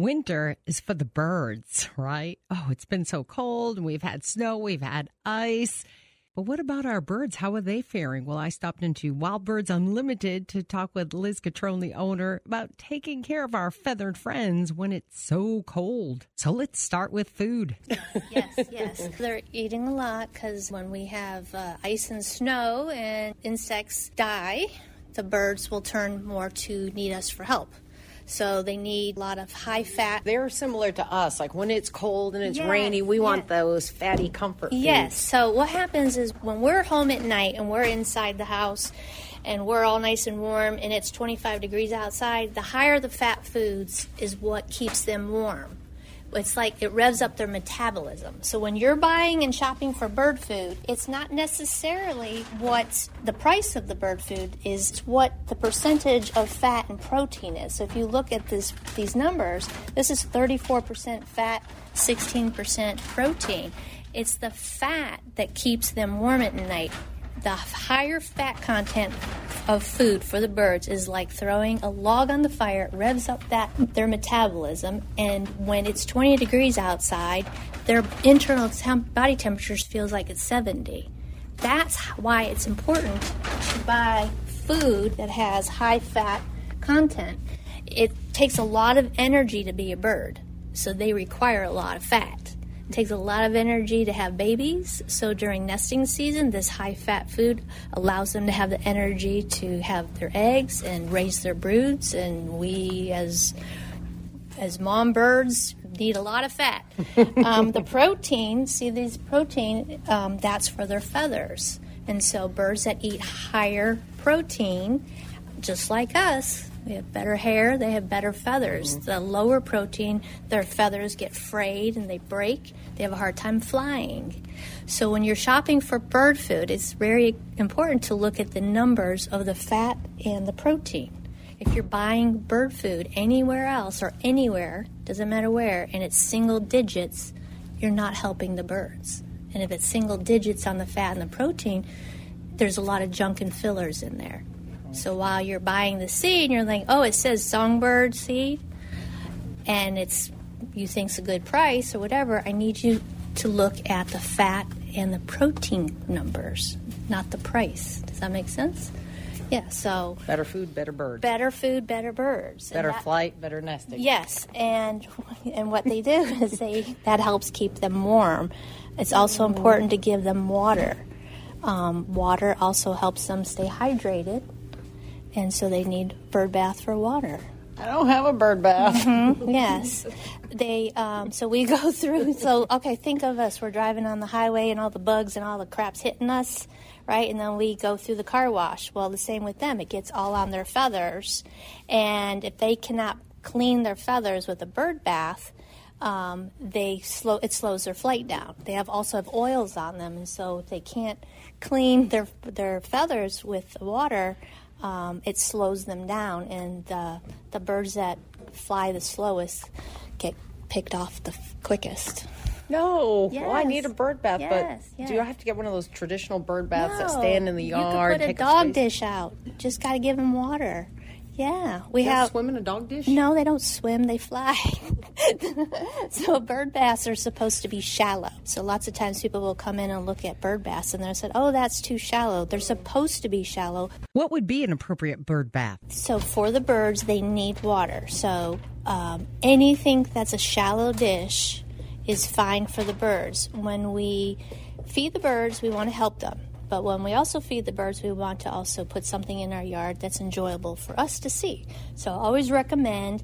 Winter is for the birds, right? Oh, it's been so cold and we've had snow, we've had ice. But what about our birds? How are they faring? Well, I stopped into Wild Birds Unlimited to talk with Liz Catrone, the owner, about taking care of our feathered friends when it's so cold. So let's start with food. yes, yes. They're eating a lot because when we have uh, ice and snow and insects die, the birds will turn more to need us for help. So they need a lot of high fat. They're similar to us. Like when it's cold and it's Yes, rainy, we want those fatty comfort foods. Yes. So what happens is when we're home at night and we're inside the house and we're all nice and warm and it's 25 degrees outside, the higher the fat foods is what keeps them warm. It's like it revs up their metabolism. So when you're buying and shopping for bird food, it's not necessarily what the price of the bird food is, what the percentage of fat and protein is. So if you look at this these numbers, this is 34% fat, 16% protein. It's the fat that keeps them warm at night. The higher fat content of food for the birds is like throwing a log on the fire, revs up that their metabolism, and when it's 20 degrees outside, their internal temp- body temperatures feels like it's 70. That's why it's important to buy food that has high fat content. It takes a lot of energy to be a bird, so they require a lot of fat. It takes a lot of energy to have babies, so during nesting season, this high fat food allows them to have the energy to have their eggs and raise their broods. And we, as as mom birds, need a lot of fat. um, the protein, see these protein, um, that's for their feathers. And so birds that eat higher protein, just like us, they have better hair, they have better feathers. Mm-hmm. The lower protein, their feathers get frayed and they break. They have a hard time flying. So when you're shopping for bird food, it's very important to look at the numbers of the fat and the protein. If you're buying bird food anywhere else or anywhere, doesn't matter where, and it's single digits, you're not helping the birds. And if it's single digits on the fat and the protein, there's a lot of junk and fillers in there. So while you're buying the seed, you're like, oh, it says songbird seed, and it's you think's a good price or whatever. I need you to look at the fat and the protein numbers, not the price. Does that make sense? Yeah. So Better food, better birds. better food, better birds. Better that- flight, better nesting. Yes, and and what they do is they that helps keep them warm. It's also important to give them water. Um, water also helps them stay hydrated, and so they need bird bath for water. I don't have a bird bath. Yes, they. Um, so we go through. So okay, think of us. We're driving on the highway, and all the bugs and all the crap's hitting us, right? And then we go through the car wash. Well, the same with them. It gets all on their feathers, and if they cannot clean their feathers with a bird bath, um, they slow. It slows their flight down. They have also have oils on them, and so if they can't clean their their feathers with water. Um, it slows them down, and the the birds that fly the slowest get picked off the f- quickest. No. Well, I need a bird bath, Yes, but do. I have to get one of those traditional bird baths that stand in the yard? You could put a dog dish out. Just got to give them water. Yeah, we You have. swim in a dog dish? No, they don't swim, they fly. so bird baths are supposed to be shallow. So lots of times people will come in and look at bird baths and they'll say, oh, that's too shallow. They're supposed to be shallow. What would be an appropriate bird bath? So for the birds, they need water. So um, anything that's a shallow dish is fine for the birds. When we feed the birds, we want to help them. But when we also feed the birds, we want to also put something in our yard that's enjoyable for us to see. So I always recommend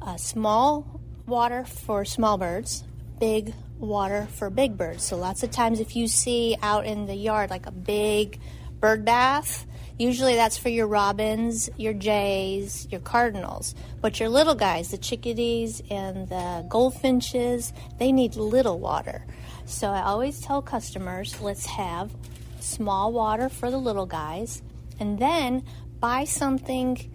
uh, small water for small birds, big water for big birds. So lots of times, if you see out in the yard like a big bird bath, usually that's for your robins, your jays, your cardinals. But your little guys, the chickadees and the goldfinches, they need little water. So I always tell customers, let's have small water for the little guys, and then buy something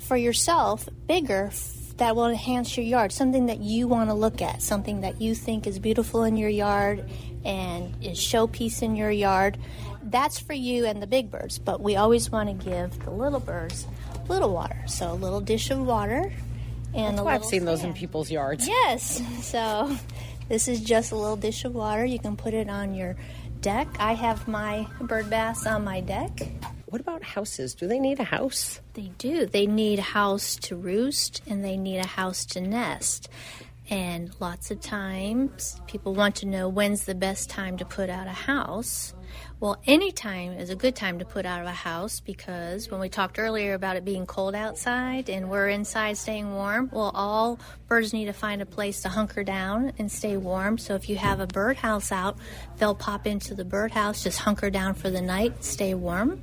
for yourself bigger f- that will enhance your yard something that you want to look at something that you think is beautiful in your yard and is showpiece in your yard that's for you and the big birds but we always want to give the little birds little water so a little dish of water And That's why I've seen those in people's yards. Yes. So this is just a little dish of water. You can put it on your deck. I have my bird baths on my deck. What about houses? Do they need a house? They do. They need a house to roost and they need a house to nest. And lots of times people want to know when's the best time to put out a house. Well, any time is a good time to put out a house because when we talked earlier about it being cold outside and we're inside staying warm, well, all birds need to find a place to hunker down and stay warm. So if you have a birdhouse out, they'll pop into the birdhouse, just hunker down for the night, stay warm.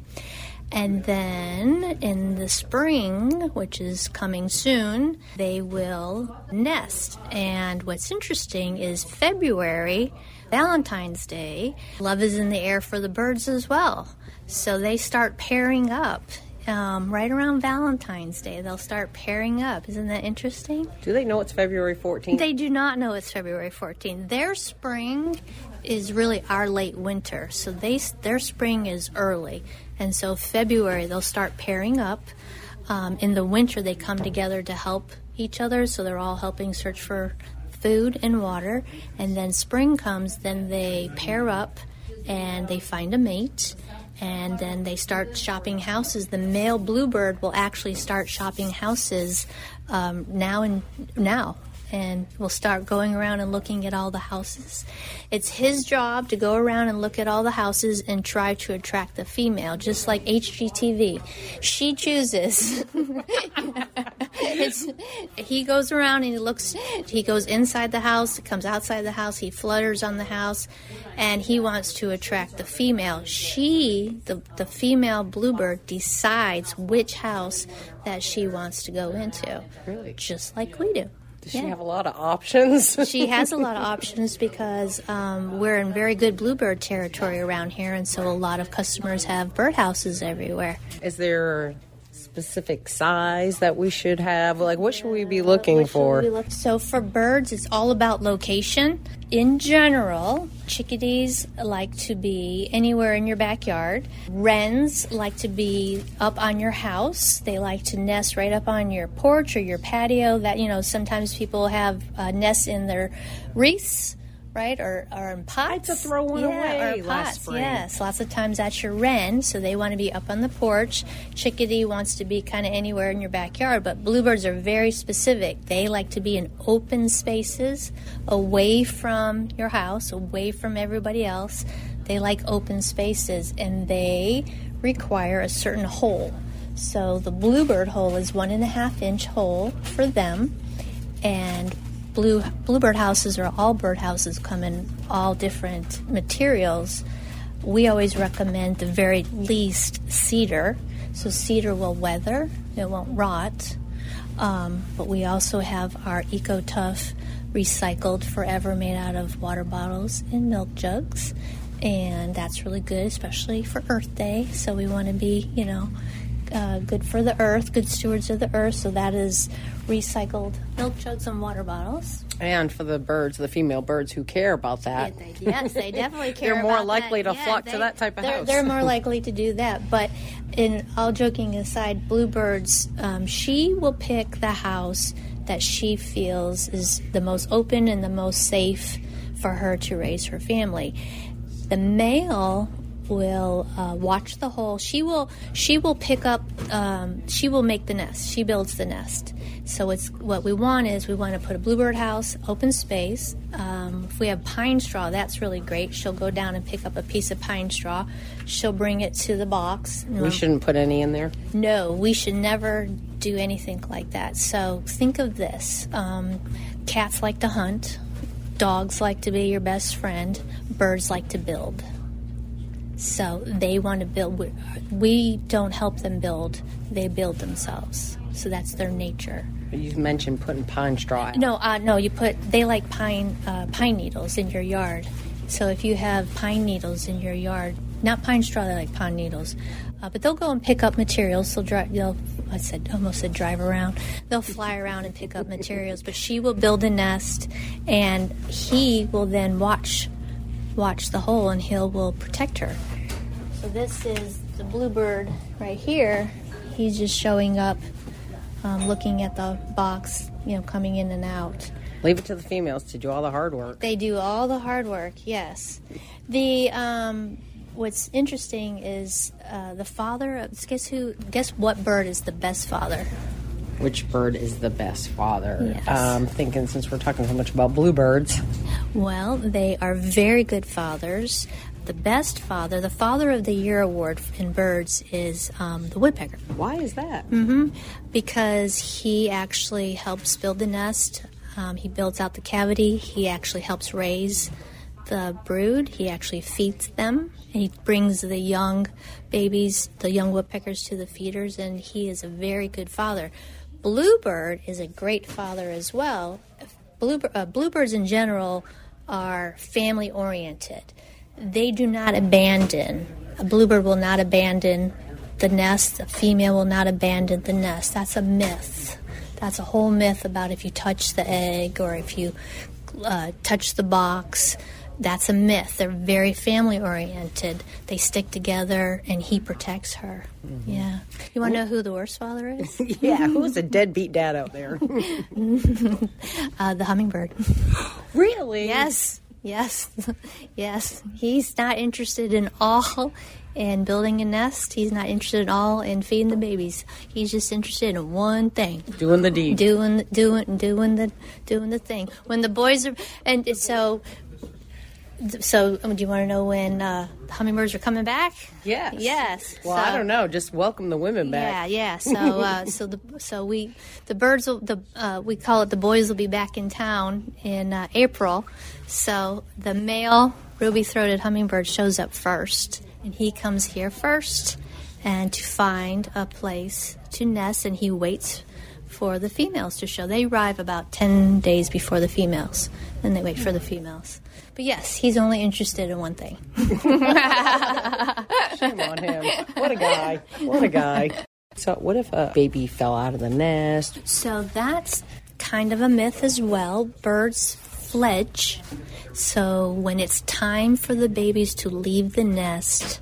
And then in the spring, which is coming soon, they will nest. And what's interesting is February, Valentine's Day, love is in the air for the birds as well. So they start pairing up. Um, right around Valentine's Day, they'll start pairing up. Isn't that interesting? Do they know it's February 14th? They do not know it's February 14th. Their spring is really our late winter, so they their spring is early, and so February they'll start pairing up. Um, in the winter, they come together to help each other, so they're all helping search for food and water. And then spring comes, then they pair up and they find a mate and then they start shopping houses. The male bluebird will actually start shopping houses um, now and now, and will start going around and looking at all the houses. It's his job to go around and look at all the houses and try to attract the female, just like HGTV. She chooses. it's, he goes around and he looks. He goes inside the house, comes outside the house. He flutters on the house, and he wants to attract the female. She, the the female bluebird, decides which house that she wants to go into. Really? just like we do. Does she have a lot of options? She has a lot of options because um, we're in very good bluebird territory around here, and so a lot of customers have birdhouses everywhere. Is there specific size that we should have? Like, what should we be looking for? Look? So for birds, it's all about location. In general, chickadees like to be anywhere in your backyard. Wrens like to be up on your house. They like to nest right up on your porch or your patio. That you know, sometimes people have uh, nests in their wreaths. Right or, or in pots. to throw one yeah, away or last pots. spring. Yes, lots of times that's your wren, so they want to be up on the porch. Chickadee wants to be kind of anywhere in your backyard, but bluebirds are very specific. They like to be in open spaces, away from your house, away from everybody else. They like open spaces, and they require a certain hole. So the bluebird hole is one and a half inch hole for them, and blue bluebird houses or all bird houses come in all different materials. We always recommend the very least cedar. So cedar will weather, it won't rot. Um, but we also have our Eco recycled forever made out of water bottles and milk jugs. And that's really good, especially for Earth Day. So we want to be, you know, uh, good for the earth, good stewards of the earth. So that is recycled milk jugs and water bottles. And for the birds, the female birds who care about that. Yeah, they- yes, they definitely care. They're more likely that. to Yeah, flock to that type of they're, house. They're more likely to do that. But in all joking aside, bluebirds, um, she will pick the house that she feels is the most open and the most safe for her to raise her family. The male will uh, watch the hole. She will she will pick up. Um, she will make the nest. She builds the nest. So it's what we want is we want to put a bluebird house, open space. Um, if we have pine straw, that's really great. She'll go down and pick up a piece of pine straw. She'll bring it to the box. We shouldn't put any in there. No, we should never do anything like that. So think of this um, cats like to hunt, dogs like to be your best friend, birds like to build. So they want to build. we- don't help them build, they build themselves. So that's their nature. You've mentioned putting pine straw out. No, uh, no, you put, they like pine, uh, pine needles in your yard. So if you have pine needles in your yard, not pine straw, they like pine needles. Uh, but they'll go and pick up materials. They'll drive. They'll. I said almost said drive around. They'll fly around and pick up materials. But she will build a nest, and he will then watch, watch the hole, and he will protect her. So this is the bluebird right here. He's just showing up, um, looking at the box. you know, coming in and out. Leave it to the females to do all the hard work. They do all the hard work. Yes. The um, what's interesting is uh, the father. Guess who? Guess what bird is the best father? Which bird is the best father? Yes. Um, thinking since we're talking so much about bluebirds, Well, they are very good fathers. The best father, the Father of the Year award in birds, is um, the woodpecker. why is that? because he actually helps build the nest. Um, he builds out the cavity. He actually helps raise the brood. He actually feeds them. And he brings the young babies, the young woodpeckers, to the feeders. And he is a very good father. Bluebird is a great father as well. Uh, bluebirds in general are family oriented. They do not abandon. A bluebird will not abandon the nest. A female will not abandon the nest. That's a myth. That's a whole myth about if you touch the egg or if you uh, touch the box. That's a myth. They're very family oriented. They stick together, and he protects her. Yeah. You want to know who the worst father is? Yeah, who's a deadbeat dad out there? uh, the hummingbird. really? Yes, yes, yes. He's not interested in all in building a nest. He's not interested at all in feeding the babies. He's just interested in one thing: Doing the deed. doing, doing, doing the, doing the thing. When the boys are, and so, so um, do you want to know when uh, hummingbirds are coming back? Yes. Yes. Well, So- I don't know. Just welcome the women back. yeah, yeah. So, uh, so the so we the birds will the uh, we call it the boys will be back in town in uh, April. So the male ruby-throated hummingbird shows up first, and he comes here first, and to find a place to nest, and he waits for the females to show. They arrive about ten days before the females, and they wait for the females. But yes, he's only interested in one thing. Shame on him. What a guy. What a guy. So, what if a baby fell out of the nest? So that's kind of a myth as well. Birds fledge. So when it's time for the babies to leave the nest,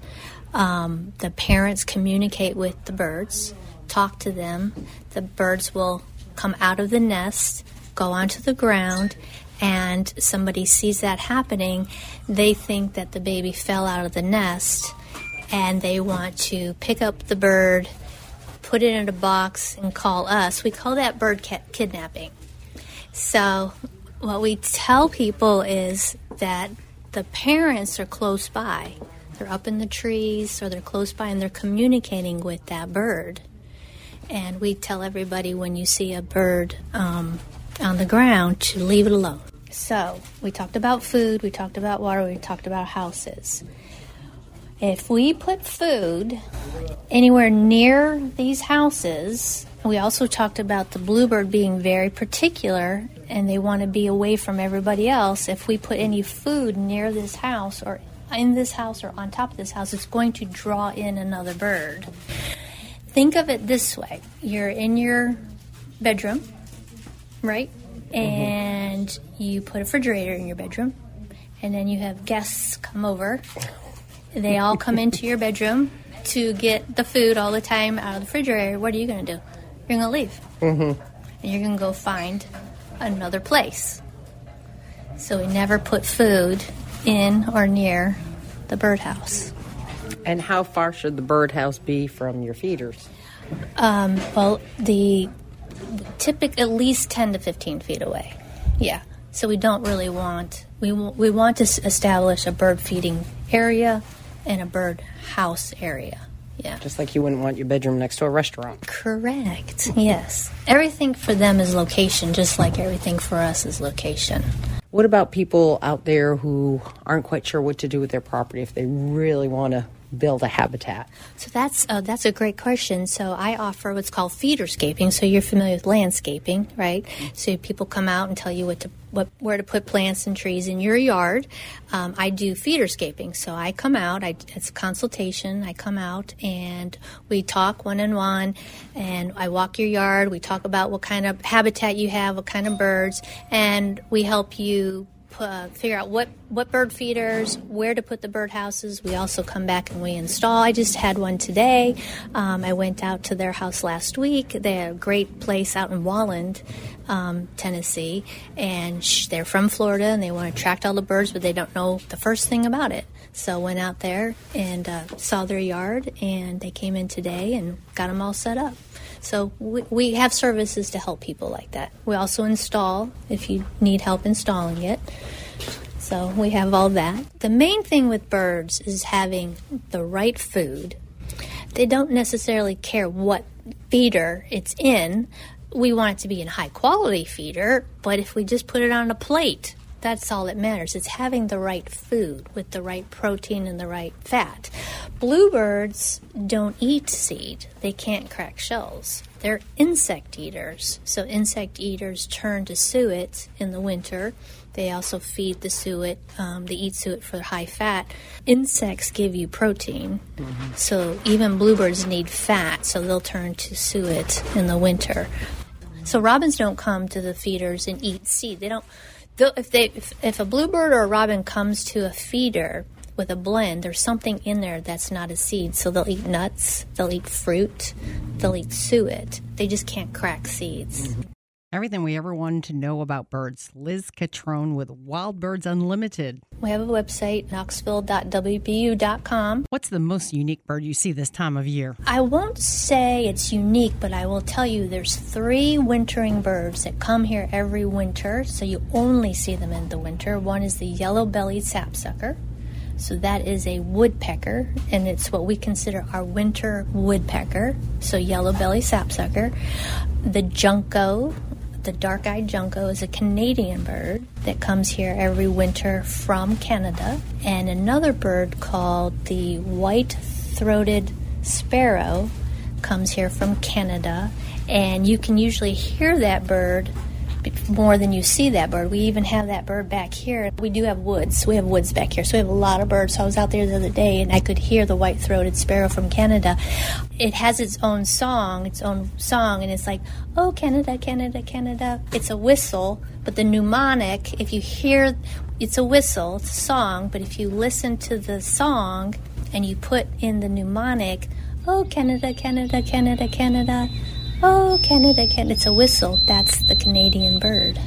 um, the parents communicate with the birds, talk to them. The birds will come out of the nest, go onto the ground, and somebody sees that happening. They think that the baby fell out of the nest and they want to pick up the bird put it in a box and call us. We call that bird ki- kidnapping. So, what we tell people is that the parents are close by. They're up in the trees or they're close by and they're communicating with that bird. And we tell everybody when you see a bird um, on the ground to leave it alone. So, we talked about food, we talked about water, we talked about houses. If we put food anywhere near these houses, we also talked about the bluebird being very particular and they want to be away from everybody else. If we put any food near this house or in this house or on top of this house, it's going to draw in another bird. Think of it this way you're in your bedroom, right? And you put a refrigerator in your bedroom, and then you have guests come over. They all come into your bedroom to get the food all the time out of the refrigerator. What are you going to do? You're going to leave. Mm-hmm. And you're going to go find another place. So we never put food in or near the birdhouse. And how far should the birdhouse be from your feeders? Um, well, the typic at least 10 to 15 feet away. Yeah. So we don't really want we w- we want to s- establish a bird feeding area and a bird house area. Yeah. Just like you wouldn't want your bedroom next to a restaurant. Correct. Yes. Everything for them is location, just like everything for us is location. What about people out there who aren't quite sure what to do with their property if they really want to build a habitat? So that's uh, that's a great question. So I offer what's called feederscaping. So you're familiar with landscaping, right? So people come out and tell you what to what where to put plants and trees in your yard. Um, I do feederscaping. So I come out. I, it's a consultation. I come out and we talk one on one, and I walk your yard. We talk about what kind of habitat you have, what kind of birds, and we help you uh, figure out what, what bird feeders, where to put the bird houses. We also come back and we install. I just had one today. Um, I went out to their house last week. They have a great place out in Walland, um, Tennessee, and sh- they're from Florida and they want to attract all the birds, but they don't know the first thing about it. So went out there and uh, saw their yard, and they came in today and got them all set up. So we, we have services to help people like that. We also install if you need help installing it. So we have all that. The main thing with birds is having the right food. They don't necessarily care what feeder it's in. We want it to be in high quality feeder, but if we just put it on a plate, that's all that matters. It's having the right food with the right protein and the right fat. Bluebirds don't eat seed, they can't crack shells. They're insect eaters. So, insect eaters turn to suet in the winter. They also feed the suet, um, they eat suet for high fat. Insects give you protein. Mm-hmm. So, even bluebirds need fat, so they'll turn to suet in the winter. So, robins don't come to the feeders and eat seed. They don't if they if, if a bluebird or a robin comes to a feeder with a blend, there's something in there that's not a seed. So they'll eat nuts, they'll eat fruit, they'll eat suet. They just can't crack seeds. Mm-hmm. Everything we ever wanted to know about birds. Liz Catrone with Wild Birds Unlimited. We have a website, knoxville.wbu.com. What's the most unique bird you see this time of year? I won't say it's unique, but I will tell you there's three wintering birds that come here every winter, so you only see them in the winter. One is the yellow bellied sapsucker. So that is a woodpecker, and it's what we consider our winter woodpecker. So yellow belly sapsucker. The junco, the dark eyed junco is a Canadian bird that comes here every winter from Canada. And another bird called the white throated sparrow comes here from Canada. And you can usually hear that bird more than you see that bird. We even have that bird back here. We do have woods. We have woods back here. So we have a lot of birds. So I was out there the other day and I could hear the white throated sparrow from Canada. It has its own song, its own song, and it's like, oh, Canada, Canada, Canada. It's a whistle, but the mnemonic, if you hear, it's a whistle, it's a song, but if you listen to the song and you put in the mnemonic, oh, Canada, Canada, Canada, Canada, Oh, Canada, Canada. It's a whistle. That's the Canadian bird.